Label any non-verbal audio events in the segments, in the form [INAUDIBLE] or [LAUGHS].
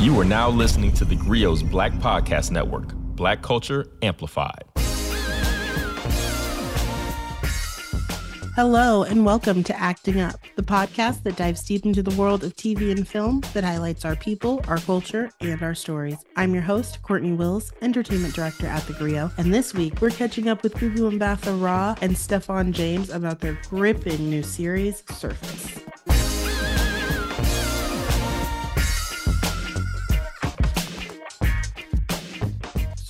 You are now listening to the Grio's Black Podcast Network, Black Culture Amplified. Hello, and welcome to Acting Up, the podcast that dives deep into the world of TV and film that highlights our people, our culture, and our stories. I'm your host, Courtney Wills, Entertainment Director at The Grio, and this week we're catching up with Gugu Mbatha Raw and Stephan James about their gripping new series, Surface.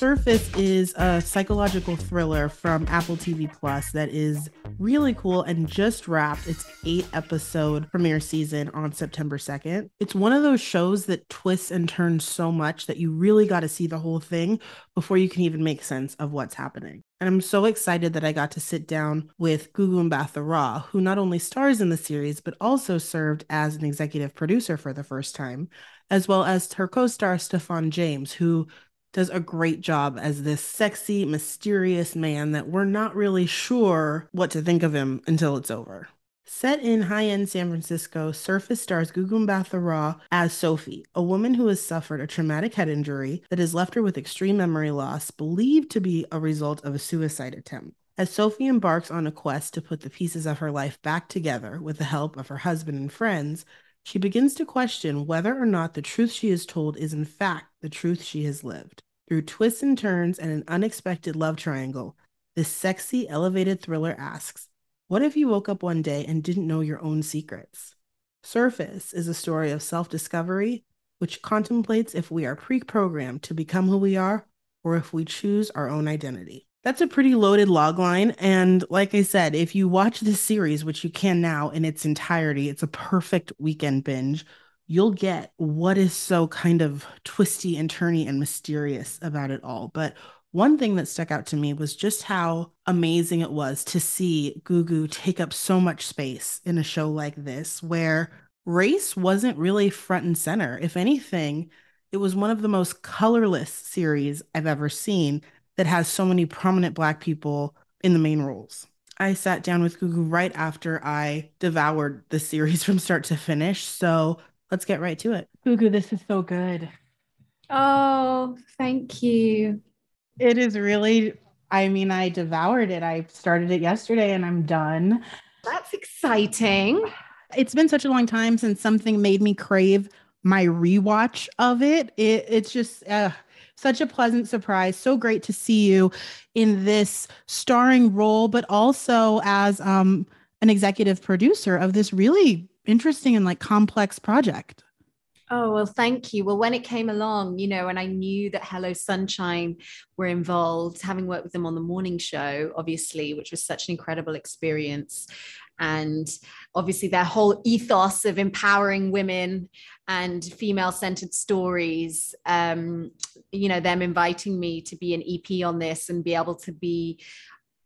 Surface is a psychological thriller from Apple TV Plus that is really cool and just wrapped its eight episode premiere season on September 2nd. It's one of those shows that twists and turns so much that you really got to see the whole thing before you can even make sense of what's happening. And I'm so excited that I got to sit down with Gugu Mbatha Raw, who not only stars in the series, but also served as an executive producer for the first time, as well as her co star Stephan James, who does a great job as this sexy, mysterious man that we're not really sure what to think of him until it's over. Set in high end San Francisco, Surface stars Gugu Mbatha Raw as Sophie, a woman who has suffered a traumatic head injury that has left her with extreme memory loss, believed to be a result of a suicide attempt. As Sophie embarks on a quest to put the pieces of her life back together with the help of her husband and friends, she begins to question whether or not the truth she is told is in fact the truth she has lived. Through twists and turns and an unexpected love triangle, this sexy, elevated thriller asks What if you woke up one day and didn't know your own secrets? Surface is a story of self discovery, which contemplates if we are pre programmed to become who we are or if we choose our own identity. That's a pretty loaded logline. And like I said, if you watch this series, which you can now in its entirety, it's a perfect weekend binge you'll get what is so kind of twisty and turny and mysterious about it all. But one thing that stuck out to me was just how amazing it was to see Gugu take up so much space in a show like this, where race wasn't really front and center. If anything, it was one of the most colorless series I've ever seen that has so many prominent Black people in the main roles. I sat down with Gugu right after I devoured the series [LAUGHS] from start to finish. So let's get right to it. Gugu, this is so good. Oh, thank you. It is really, I mean, I devoured it. I started it yesterday and I'm done. That's exciting. It's been such a long time since something made me crave my rewatch of it. it it's just uh, such a pleasant surprise. So great to see you in this starring role, but also as um, an executive producer of this really interesting and like complex project. Oh, well, thank you. Well, when it came along, you know, and I knew that Hello Sunshine were involved, having worked with them on the morning show, obviously, which was such an incredible experience. And obviously, their whole ethos of empowering women and female centered stories, um, you know, them inviting me to be an EP on this and be able to be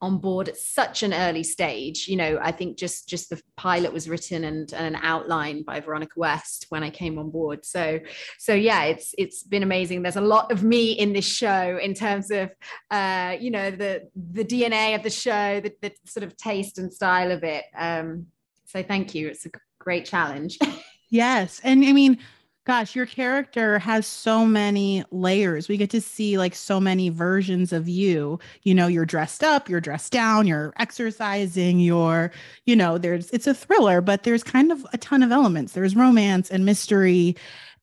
on board at such an early stage. You know i think just just the pilot was written and, and an outline by veronica west when i came on board. So so yeah it's it's been amazing. There's a lot of me in this show in terms of uh you know the the dna of the show the, the sort of taste and style of it. Um so thank you. It's a great challenge. [LAUGHS] Yes. And i mean gosh, your character has so many layers. We get to see like so many versions of you. You know, you're dressed up, you're dressed down, you're exercising, you're, you know, there's it's a thriller, but there's kind of a ton of elements. There's romance and mystery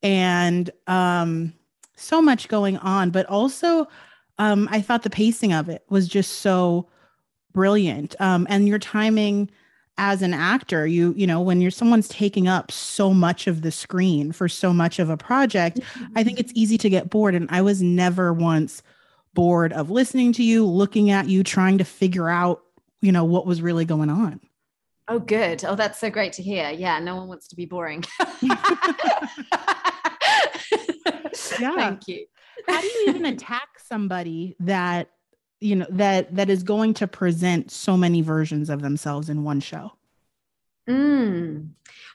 and um so much going on, but also um I thought the pacing of it was just so brilliant. Um and your timing as an actor you you know when you're someone's taking up so much of the screen for so much of a project mm-hmm. i think it's easy to get bored. And i was never once bored of listening to you looking at you trying to figure out you know what was really going on. Oh good. Oh that's so great to hear. Yeah no one wants to be boring. [LAUGHS] [LAUGHS] Yeah. Thank you. How do you even attack somebody that you know that that is going to present so many versions of themselves in one show mm.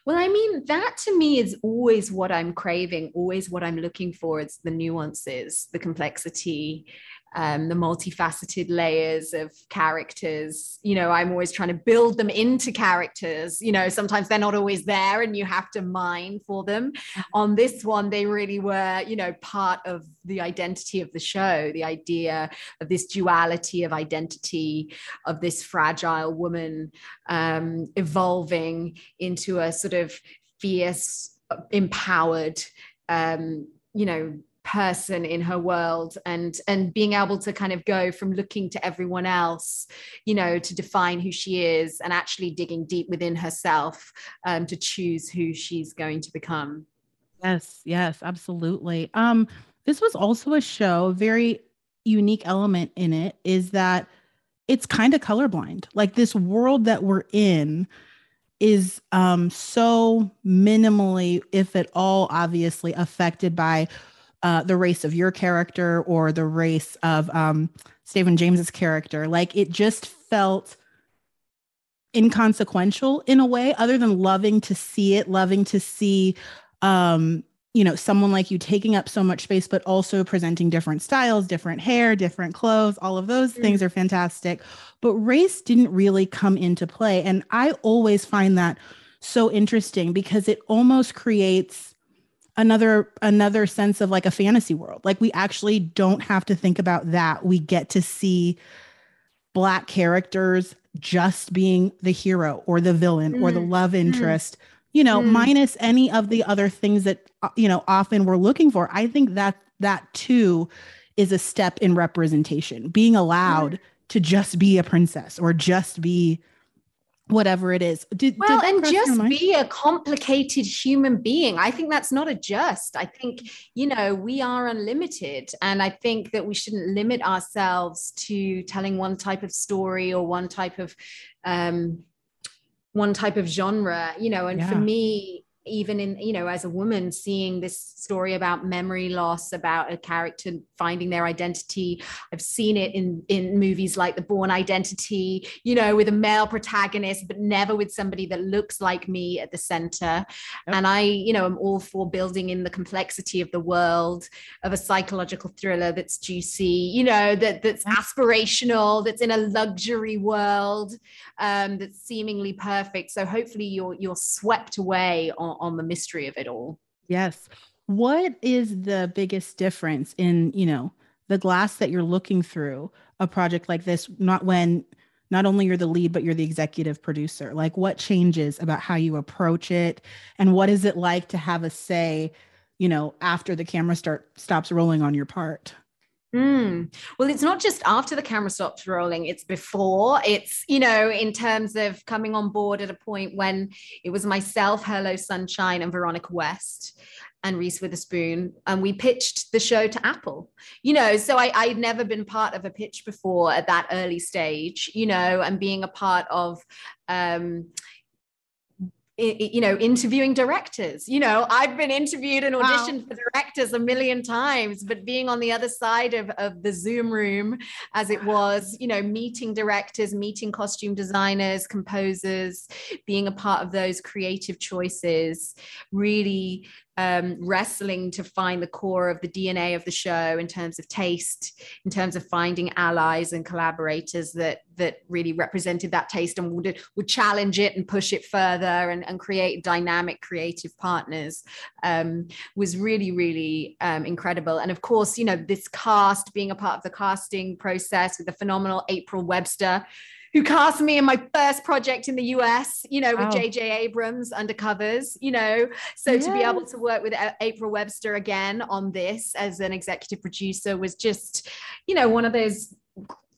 Well, I mean, that to me is always what I'm craving, always what I'm looking for. It's the nuances, the complexity, um, the multifaceted layers of characters. You know, I'm always trying to build them into characters. You know, sometimes they're not always there and you have to mine for them. Mm-hmm. On this one, they really were, you know, part of the identity of the show, the idea of this duality of identity of this fragile woman um, evolving into a sort of fierce, empowered, um, you know, person in her world and and being able to kind of go from looking to everyone else you know to define who she is and actually digging deep within herself um, to choose who she's going to become. Yes yes absolutely. Um this was also a show a very unique element in it is that it's kind of colorblind. Like this world that we're in is um so minimally if at all obviously affected by uh, the race of your character or the race of um, Stephen James's character. Like it just felt inconsequential in a way, other than loving to see it, loving to see, um, you know, someone like you taking up so much space, but also presenting different styles, different hair, different clothes. All of those mm. things are fantastic. But race didn't really come into play. And I always find that so interesting because it almost creates another another sense of like a fantasy world like we actually don't have to think about that we get to see black characters just being the hero or the villain mm. or the mm-hmm. love mm-hmm. interest mm. you know mm. minus any of the other things that uh, you know often we're looking for i think that that too is a step in representation being allowed to just be a princess or just be whatever it is. Did, well, did and just be a complicated human being. I think that's not a just. I think, you know, we are unlimited. And I think that we shouldn't limit ourselves to telling one type of story or one type of um one type of genre, you know, and yeah. for me, even in you know as a woman seeing this story about memory loss about a character finding their identity. I've seen it in in movies like the Bourne Identity you know with a male protagonist but never with somebody that looks like me at the center. Yep. and i you know i'm all for building in the complexity of the world of a psychological thriller that's juicy you know that that's aspirational that's in a luxury world um, that's seemingly perfect. So hopefully you're you're swept away on on, the mystery of it all. Yes. What is the biggest difference in, you know, the glass that you're looking through a project like this, not when not only you're the lead, but you're the executive producer? Like what changes about how you approach it? And what is it like to have a say, you know, after the camera start stops rolling on your part? Mm. Well, it's not just after the camera stops rolling, it's before. It's, you know, in terms of coming on board at a point when it was myself, Hello Sunshine, and Veronica West and Reese Witherspoon. And we pitched the show to Apple, you know. So I, I'd never been part of a pitch before at that early stage, you know, and being a part of, um, you know interviewing directors you know i've been interviewed and auditioned wow. for directors a million times but being on the other side of, of the zoom room as it was you know meeting directors meeting costume designers composers being a part of those creative choices really um, wrestling to find the core of the DNA of the show in terms of taste, in terms of finding allies and collaborators that that really represented that taste and would would challenge it and push it further and, and create dynamic creative partners um, was really really um, incredible. And of course, you know this cast being a part of the casting process with the phenomenal April Webster who cast me in my first project in the US, you know, with JJ Abrams undercovers, you know. So yes. to be able to work with April Webster again on this as an executive producer was just, you know, one of those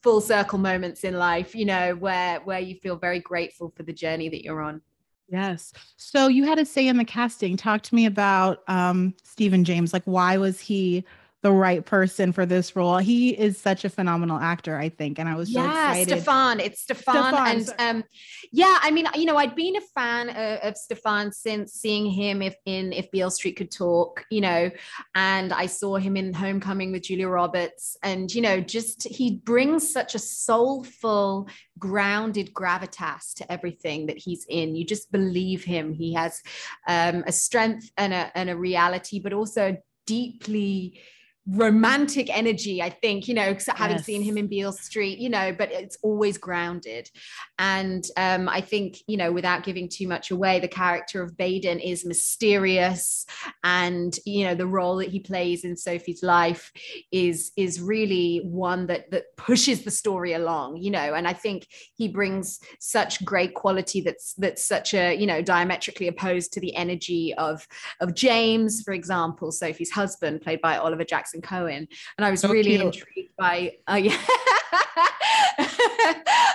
full circle moments in life, you know, where where you feel very grateful for the journey that you're on. Yes. So you had a say in the casting. Talk to me about um Stephen James. Like why was he the right person for this role. He is such a phenomenal actor, I think. And I was so yeah, excited. Stephan. It's Stephan. And um, yeah, I mean, you know, I'd been a fan of, of Stephan since seeing him if in If Beale Street Could Talk, you know, and I saw him in Homecoming with Julia Roberts. And, you know, just he brings such a soulful, grounded gravitas to everything that he's in. You just believe him. He has um, a strength and a, and a reality, but also deeply romantic energy i think you know having yes. seen him in beale street you know but it's always grounded and um, i think you know without giving too much away the character of baden is mysterious and you know the role that he plays in sophie's life is is really one that that pushes the story along you know and i think he brings such great quality that's that's such a you know diametrically opposed to the energy of of james for example sophie's husband played by oliver jackson Cohen, and I was so really cute. intrigued by. Uh, [LAUGHS] yeah.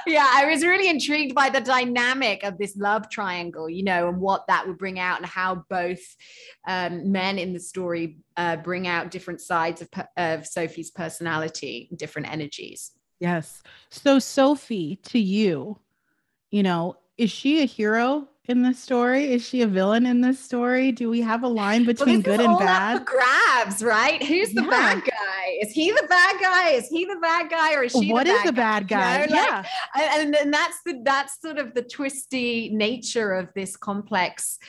yeah, I was really intrigued by the dynamic of this love triangle, you know, and what that would bring out, and how both um, men in the story uh, bring out different sides of, of Sophie's personality, different energies. Yes. So, Sophie, to you, you know, is she a hero in this story? Is she a villain in this story? Do we have a line between well, good and bad? grabs, right? Who's the yeah. bad guy? Is he the bad guy? Is he the bad guy, or is she? What the is bad the bad guy? guy? yeah, and, and that's the that's sort of the twisty nature of this complex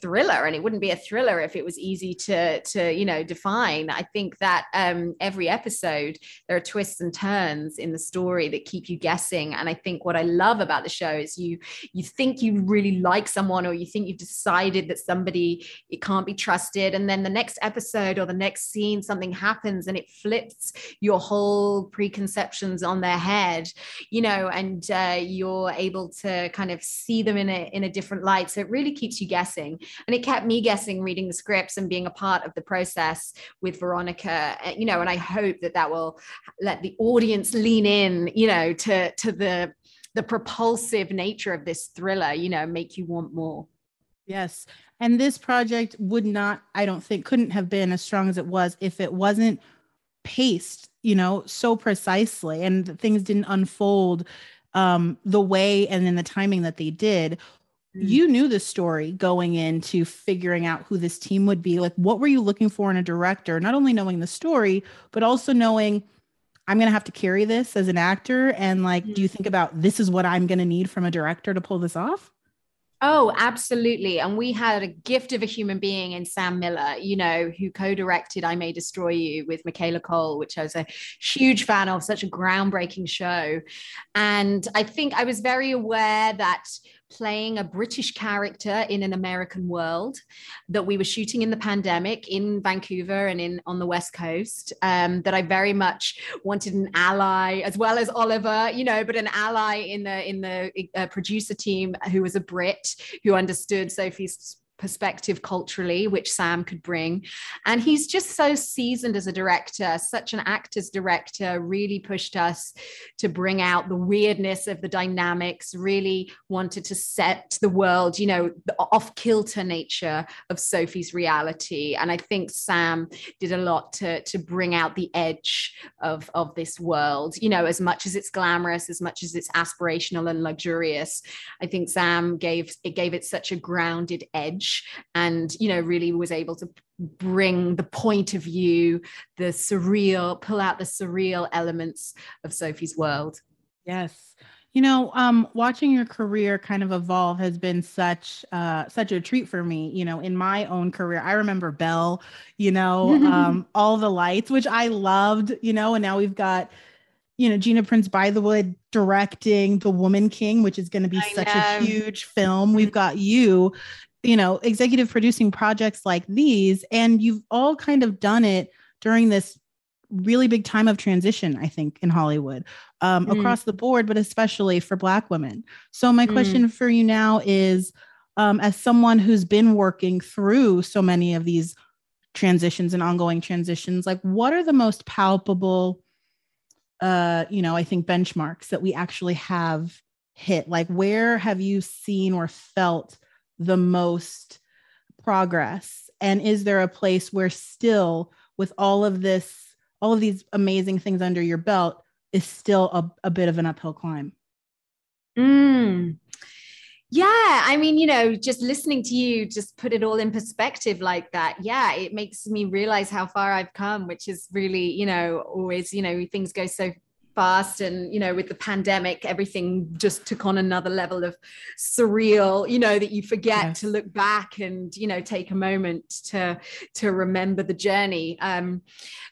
thriller and it wouldn't be a thriller if it was easy to to you know define. I think that um every episode there are twists and turns in the story that keep you guessing and i think what i love about the show is you you think you really like someone or you think you've decided that somebody it can't be trusted and then the next episode or the next scene something happens and it flips your whole preconceptions on their head you know and uh, you're able to kind of see them in a in a different light. So it really keeps you guessing and it kept me guessing reading the scripts and being a part of the process with veronica eh, you know and i hope that that will let the audience lean in you know to to the the propulsive nature of this thriller you know make you want more. Yes. And this project would not i don't think couldn't have been as strong as it was if it wasn't paced you know so precisely and things didn't unfold um the way and in the timing that they did Mm. you knew the story going into figuring out who this team would be like what were you looking for in a director not only knowing the story but also knowing i'm going to have to carry this as an actor and like mm-hmm. do you mm. think about this is what i'm going to need from a director to pull this off Oh, absolutely. And we had a gift of a human being in Sam Miller, you know, who co directed I May Destroy You with Michaela Coel, which I was a huge fan of, such a groundbreaking show. And I think I was very aware that playing a British character in an American world that we were shooting in the pandemic in Vancouver and in on the West Coast. Um, that I very much wanted an ally as well as Oliver, you know, but an ally in the in the uh, producer team who was a Brit who understood Sophie's perspective culturally, which Sam could bring. And he's just so seasoned as a director, such an actor's director, really pushed us to bring out the weirdness of the dynamics, really wanted to set the world, you know, the off kilter nature of Sophie's reality. And I think Sam did a lot to, to bring out the edge of, of this world, you know, as much as it's glamorous, as much as it's aspirational and luxurious. I think Sam gave it gave it such a grounded edge and you know really was able to bring the point of view the surreal pull out the surreal elements of sophie's world. Yes. You know um, watching your career kind of evolve has been such uh, such a treat for me. You know in my own career i remember Belle you know um, [LAUGHS] all the lights which i loved you know and now we've got you know gina prince bythewood directing the woman king which is going to be I such know. a huge film. We've got you you know, executive producing projects like these. And you've all kind of done it during this really big time of transition, I think, in Hollywood um, mm. across the board, but especially for Black women. So, my mm. question for you now is um, as someone who's been working through so many of these transitions and ongoing transitions, like what are the most palpable, uh, you know, I think benchmarks that we actually have hit? Like, where have you seen or felt? The most progress? And is there a place where still with all of this all of these amazing things under your belt is still a, a bit of an uphill climb mm. Yeah, I mean, you know, just listening to you just put it all in perspective like that. Yeah, it makes me realize how far I've come, which is really, you know, always, you know, things go so fast and you know with the pandemic everything just took on another level of surreal you know that you forget yes. to look back and you know take a moment to to remember the journey um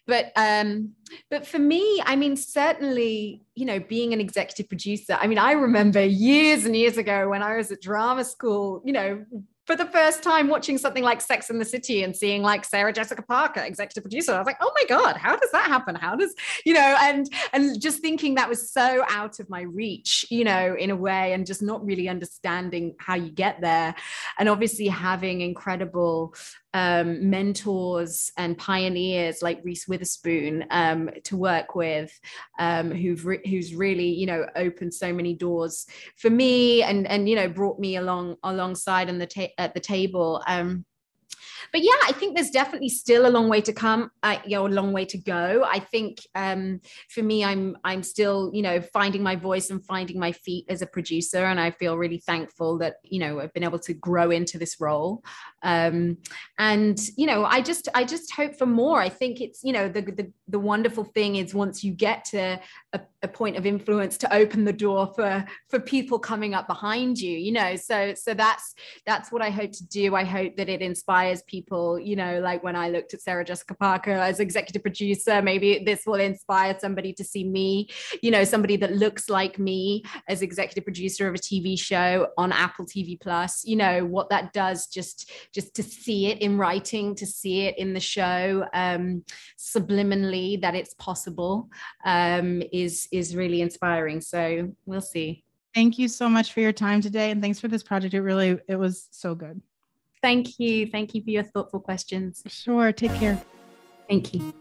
but um but for me i mean certainly you know being an executive producer i mean i remember years and years ago when i was at drama school you know for the first time watching something like Sex in the City and seeing like Sarah Jessica Parker, executive producer, I was like, oh my God, how does that happen? How does, you know, and and just thinking that was so out of my reach, you know, in a way, and just not really understanding how you get there. And obviously having incredible um, mentors and pioneers like Reese Witherspoon um, to work with, um, who've re- who's really you know opened so many doors for me and and you know brought me along alongside on the ta- at the table. Um, but yeah, I think there's definitely still a long way to come, uh, you know, a long way to go. I think um, for me, I'm I'm still, you know, finding my voice and finding my feet as a producer, and I feel really thankful that you know I've been able to grow into this role. Um, and you know, I just I just hope for more. I think it's you know the the, the wonderful thing is once you get to a, a point of influence to open the door for for people coming up behind you. You know, so so that's that's what I hope to do. I hope that it inspires people, you know, like when I looked at Sarah Jessica Parker as executive producer, maybe this will inspire somebody to see me, you know, somebody that looks like me as executive producer of a TV show on Apple TV Plus, you know, what that does just just to see it in writing, to see it in the show um, subliminally that it's possible um, is is really inspiring. So we'll see. Thank you so much for your time today and thanks for this project. It really it was so good. Thank you. Thank you for your thoughtful questions. Sure. Take care. Thank you.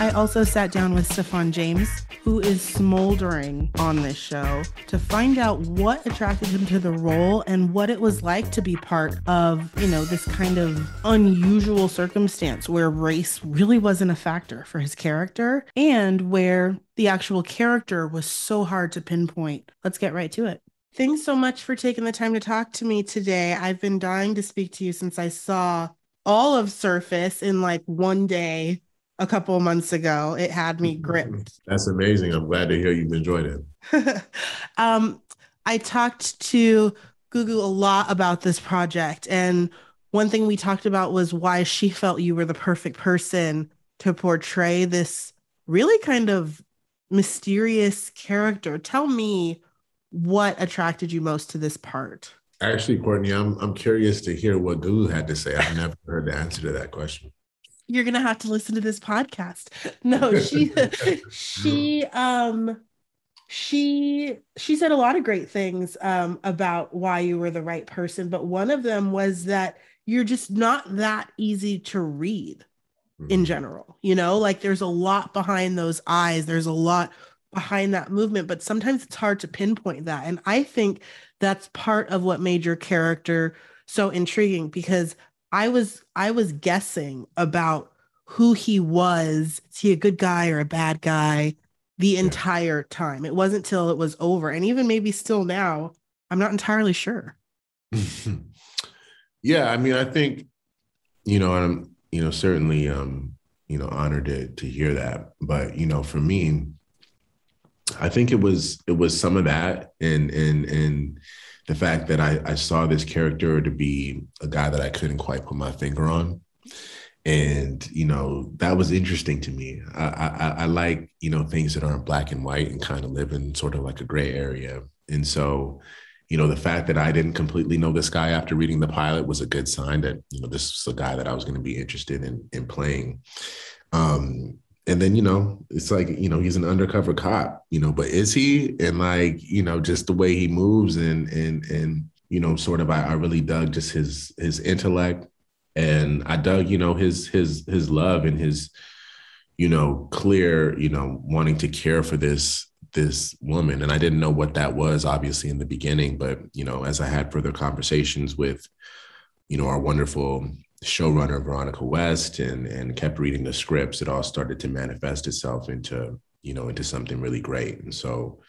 I also sat down with Stephan James, who is smoldering on this show, to find out what attracted him to the role and what it was like to be part of, you know, this kind of unusual circumstance where race really wasn't a factor for his character and where the actual character was so hard to pinpoint. Let's get right to it. Thanks so much for taking the time to talk to me today. I've been dying to speak to you since I saw all of Surface in like one day a couple of months ago. It had me gripped. That's amazing. I'm glad to hear you've enjoyed it. [LAUGHS] um, I talked to Gugu a lot about this project. And one thing we talked about was why she felt you were the perfect person to portray this really kind of mysterious character. Tell me what attracted you most to this part? Actually, Courtney, I'm I'm curious to hear what Gugu had to say. I've never heard the answer to that question. You're gonna have to listen to this podcast. [LAUGHS] No, she she um she she said a lot of great things um about why you were the right person, but one of them was that you're just not that easy to read in mm-hmm. general. You know, like there's a lot behind those eyes. There's a lot behind that movement, but sometimes it's hard to pinpoint that. And I think that's part of what made your character so intriguing because I was I was guessing about who he was. Is he a good guy or a bad guy the yeah. entire time? It wasn't till it was over. And even maybe still now, I'm not entirely sure. [LAUGHS] yeah, I mean, I think, you know, I'm, you know, certainly um, you know, honored to to hear that. But, you know, for me, I think it was it was some of that and and and the fact that I, I saw this character to be a guy that I couldn't quite put my finger on. And you know that was interesting to me. I, I, I like you know things that aren't black and white and kind of live in sort of like a gray area. And so, you know, the fact that I didn't completely know this guy after reading the pilot was a good sign that you know this was a guy that I was going to be interested in in playing. Um, and then you know it's like you know he's an undercover cop you know but is he and like you know just the way he moves and and and you know sort of I, I really dug just his his intellect and i dug you know his his his love and his you know clear you know wanting to care for this this woman and i didn't know what that was obviously in the beginning but you know as i had further conversations with you know our wonderful showrunner Veronica West and and kept reading the scripts, it all started to manifest itself into you know into something really great. And so,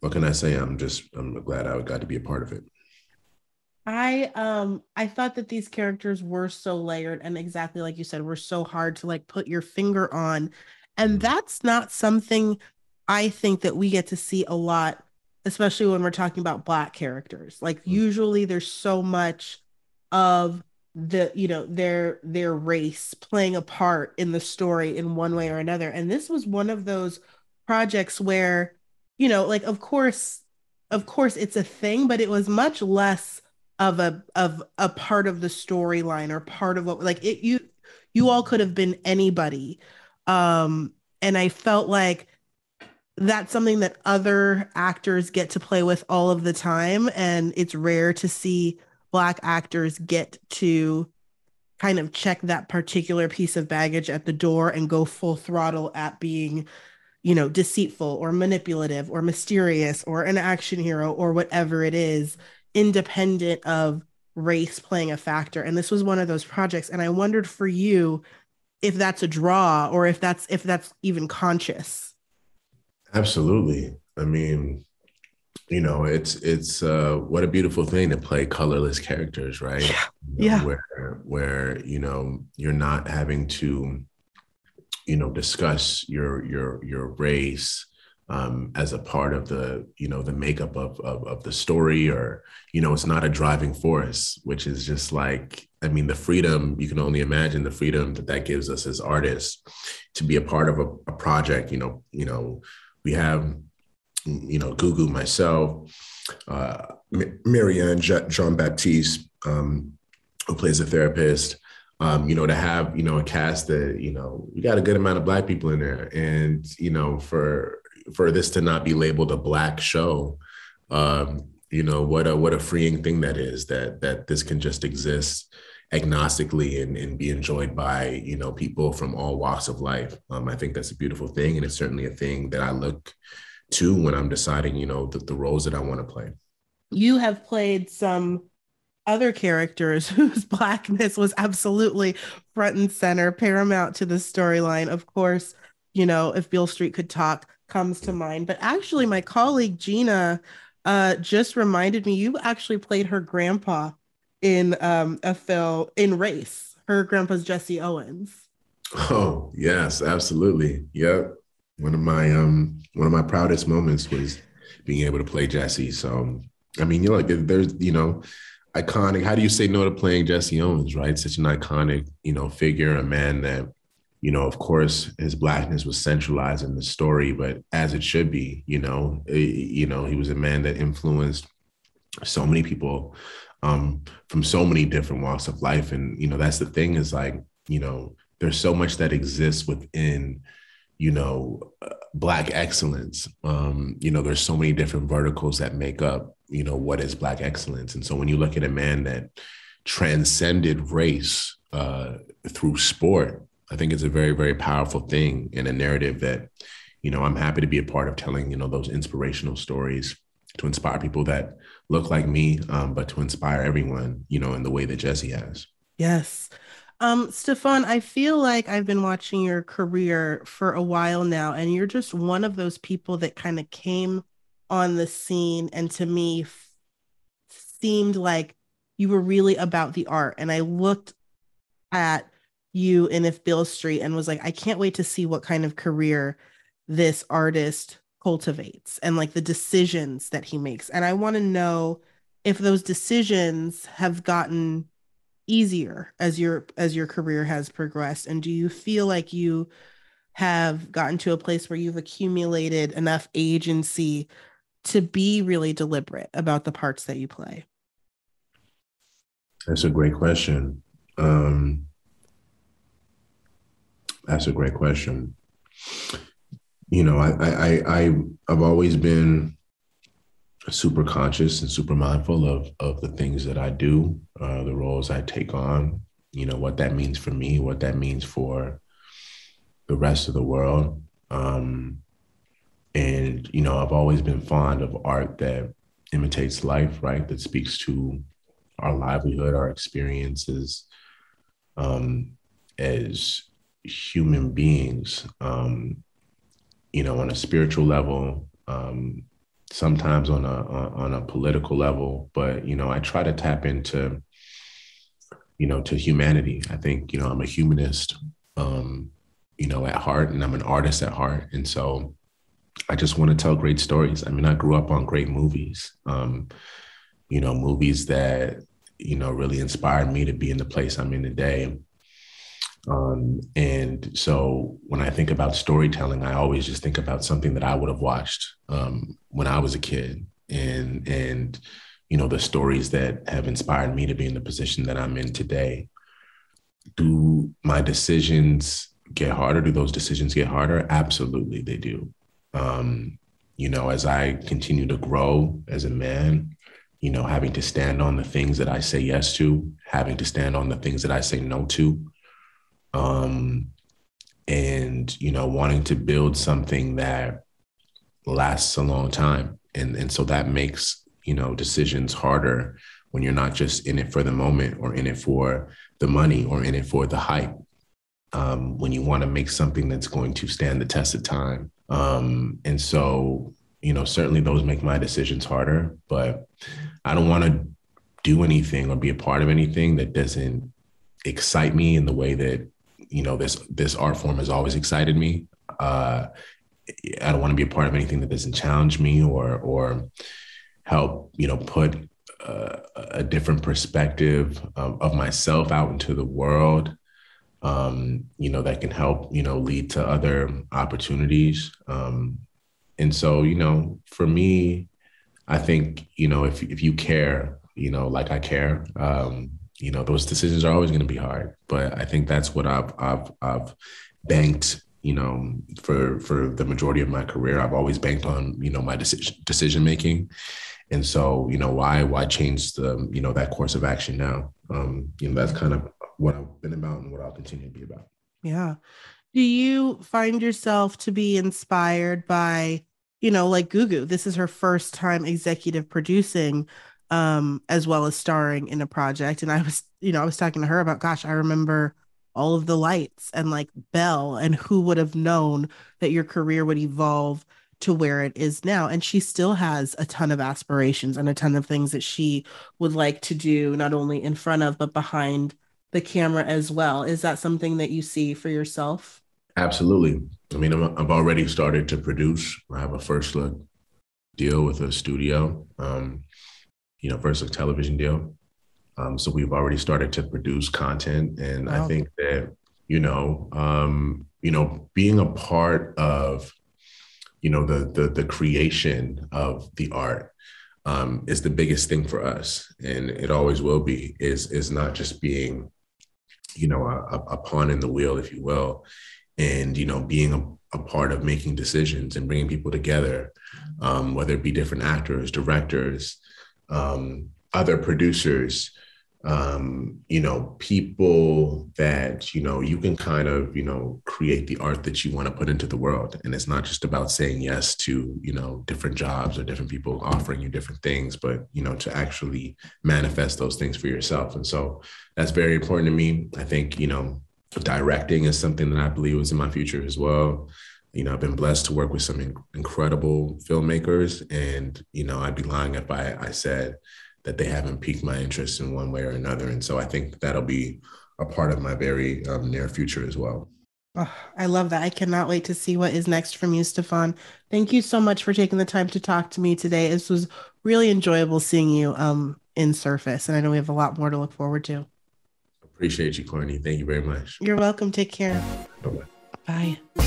what can I say? I'm just I'm glad I got to be a part of it. I um I thought that these characters were so layered and exactly like you said were so hard to like put your finger on and mm-hmm. that's not something I think that we get to see a lot especially when we're talking about black characters like mm-hmm. usually there's so much of the you know their their race playing a part in the story in one way or another. And this was one of those projects where you know like of course of course it's a thing but it was much less of a of a part of the storyline or part of what like it you you all could have been anybody. Um and i felt like that's something that other actors get to play with all of the time and it's rare to see black actors get to kind of check that particular piece of baggage at the door and go full throttle at being you know deceitful or manipulative or mysterious or an action hero or whatever it is independent of race playing a factor. And this was one of those projects. And i wondered for you if that's a draw or if that's if that's even conscious. Absolutely. I mean you know it's it's uh what a beautiful thing to play colorless characters right yeah, you know, yeah. where where you know you're not having to you know discuss your your your race um, as a part of the you know the makeup of, of, of the story or you know it's not a driving force which is just like i mean the freedom you can only imagine the freedom that that gives us as artists to be a part of a, a project you know you know we have you know gugu myself uh, marianne jean baptiste um, who plays a therapist. Um, you know, to have, you know, a cast that, you know, we got a good amount of black people in there. And, you know, for for this to not be labeled a black show um, you know what a what a freeing thing that is that that this can just exist agnostically and, and be enjoyed by you know people from all walks of life. Um, i think that's a beautiful thing. And it's certainly a thing that i look to when i'm deciding you know the, the roles that i want to play you have played some other characters [LAUGHS] whose blackness was absolutely front and center paramount to the storyline of course you know if beale street could talk comes to mind. But actually, my colleague Gina uh, just reminded me you actually played her grandpa in um, a film in Race. Her grandpa's Jesse Owens. Oh yes, absolutely. Yep. One of my um one of my proudest moments was being able to play Jesse. So I mean, you know, like there's you know, iconic. How do you say no to playing Jesse Owens? Right, such an iconic you know figure, a man that you know, of course, his blackness was centralized in the story, but as it should be, you know, it, you know, he was a man that influenced so many people um, from so many different walks of life, and you know, that's the thing is like, you know, there's so much that exists within, you know, uh, black excellence. Um, you know, there's so many different verticals that make up, you know, what is black excellence, and so when you look at a man that transcended race uh, through sport I think it's a very, very powerful thing in a narrative that, you know, I'm happy to be a part of telling, you know, those inspirational stories to inspire people that look like me, um, but to inspire everyone, you know, in the way that Jesse has. Yes. Um, Stephan, I feel like I've been watching your career for a while now, and you're just one of those people that kind of came on the scene and to me f- seemed like you were really about the art. And I looked at you in if Beale Street and was like, I can't wait to see what kind of career this artist cultivates and like the decisions that he makes. And I want to know if those decisions have gotten easier as your as your career has progressed? And do you feel like you have gotten to a place where you've accumulated enough agency to be really deliberate about the parts that you play? That's a great question. Um that's a great question. You know, I I I I've always been super conscious and super mindful of of the things that I do, uh, the roles I take on. You know what that means for me, what that means for the rest of the world. Um, and you know, I've always been fond of art that imitates life, right? That speaks to our livelihood, our experiences, um, as human beings, um, you know, on a spiritual level, um, sometimes on a on a political level, but you know, I try to tap into, you know, to humanity. I think you know I'm a humanist, um, you know, at heart, and I'm an artist at heart, and so I just want to tell great stories. I mean, I grew up on great movies, um, you know, movies that you know really inspired me to be in the place I'm in today. Um, and so when I think about storytelling, I always just think about something that I would have watched um, when I was a kid, and and you know the stories that have inspired me to be in the position that I'm in today. Do my decisions get harder? Do those decisions get harder? Absolutely, they do. Um, you know, as I continue to grow as a man, you know, having to stand on the things that I say yes to, having to stand on the things that I say no to um, and you know wanting to build something that lasts a long time. And and so that makes you know decisions harder when you're not just in it for the moment or in it for the money or in it for the hype. Um, when you want to make something that's going to stand the test of time. Um, and so you know certainly those make my decisions harder but i don't want to do anything or be a part of anything that doesn't excite me in the way that you know this this art form has always excited me. Uh, I don't want to be a part of anything that doesn't challenge me or or help you know put uh, a different perspective of, of, myself out into the world. Um, you know that can help you know lead to other opportunities. Um, and so you know for me, I think you know if if you care, you know like I care. Um, you know those decisions are always going to be hard but i think that's what i've i've i've banked you know for for the majority of my career. I've always banked on you know my decision decision making. And so you know why why change the you know that course of action now? Um you know that's kind of what i've been about and what i'll continue to be about. Yeah. Do you find yourself to be inspired by you know like gugu this is her first time executive producing um, as well as starring in a project. And I was, you know, I was talking to her about, gosh, I remember all of the lights and like Belle, and who would have known that your career would evolve to where it is now. And she still has a ton of aspirations and a ton of things that she would like to do, not only in front of, but behind the camera as well. Is that something that you see for yourself? Absolutely. I mean, i have already started to produce. I have a first look deal with a studio. Um, you know, versus a television deal. Um, so we've already started to produce content, and wow. I think that you know, um, you know, being a part of, you know, the the the creation of the art um, is the biggest thing for us, and it always will be. Is is not just being, you know, a, a pawn in the wheel, if you will, and you know, being a, a part of making decisions and bringing people together, um, whether it be different actors, directors, um, other producers, um, you know, people that, you know, you can kind of, you know, create the art that you want to put into the world. And it's not just about saying yes to, you know, different jobs or different people offering you different things, but, you know, to actually manifest those things for yourself. And so that's very important to me. I think, you know, directing is something that I believe is in my future as well you know, I've been blessed to work with some in- incredible filmmakers, and you know, I'd be lying if I, I said that they haven't piqued my interest in one way or another. And so I think that'll be a part of my very um, near future as well. Oh, I love that. I cannot wait to see what is next from you, Stephan. Thank you so much for taking the time to talk to me today. This was really enjoyable seeing you um, in Surface, and I know we have a lot more to look forward to. Appreciate you, Courtney. Thank you very much. You're welcome. Take care. Bye-bye. Bye.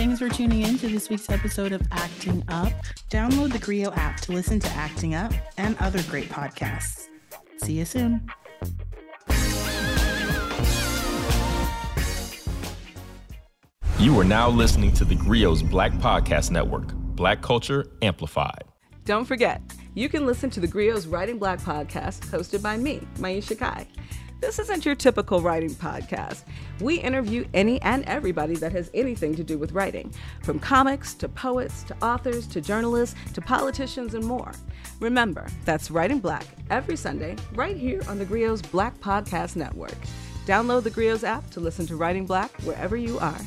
Thanks for tuning in to this week's episode of Acting Up. Download the Grio app to listen to Acting Up and other great podcasts. See you soon. You are now listening to the Grio's Black Podcast Network, Black Culture Amplified. Don't forget, you can listen to the Grio's Writing Black podcast hosted by me, Maiysha Kai. This isn't your typical writing podcast. We interview any and everybody that has anything to do with writing, from comics to poets to authors to journalists to politicians and more. Remember, that's Writing Black every Sunday right here on the Grio's Black Podcast Network. Download the Grio's app to listen to Writing Black wherever you are.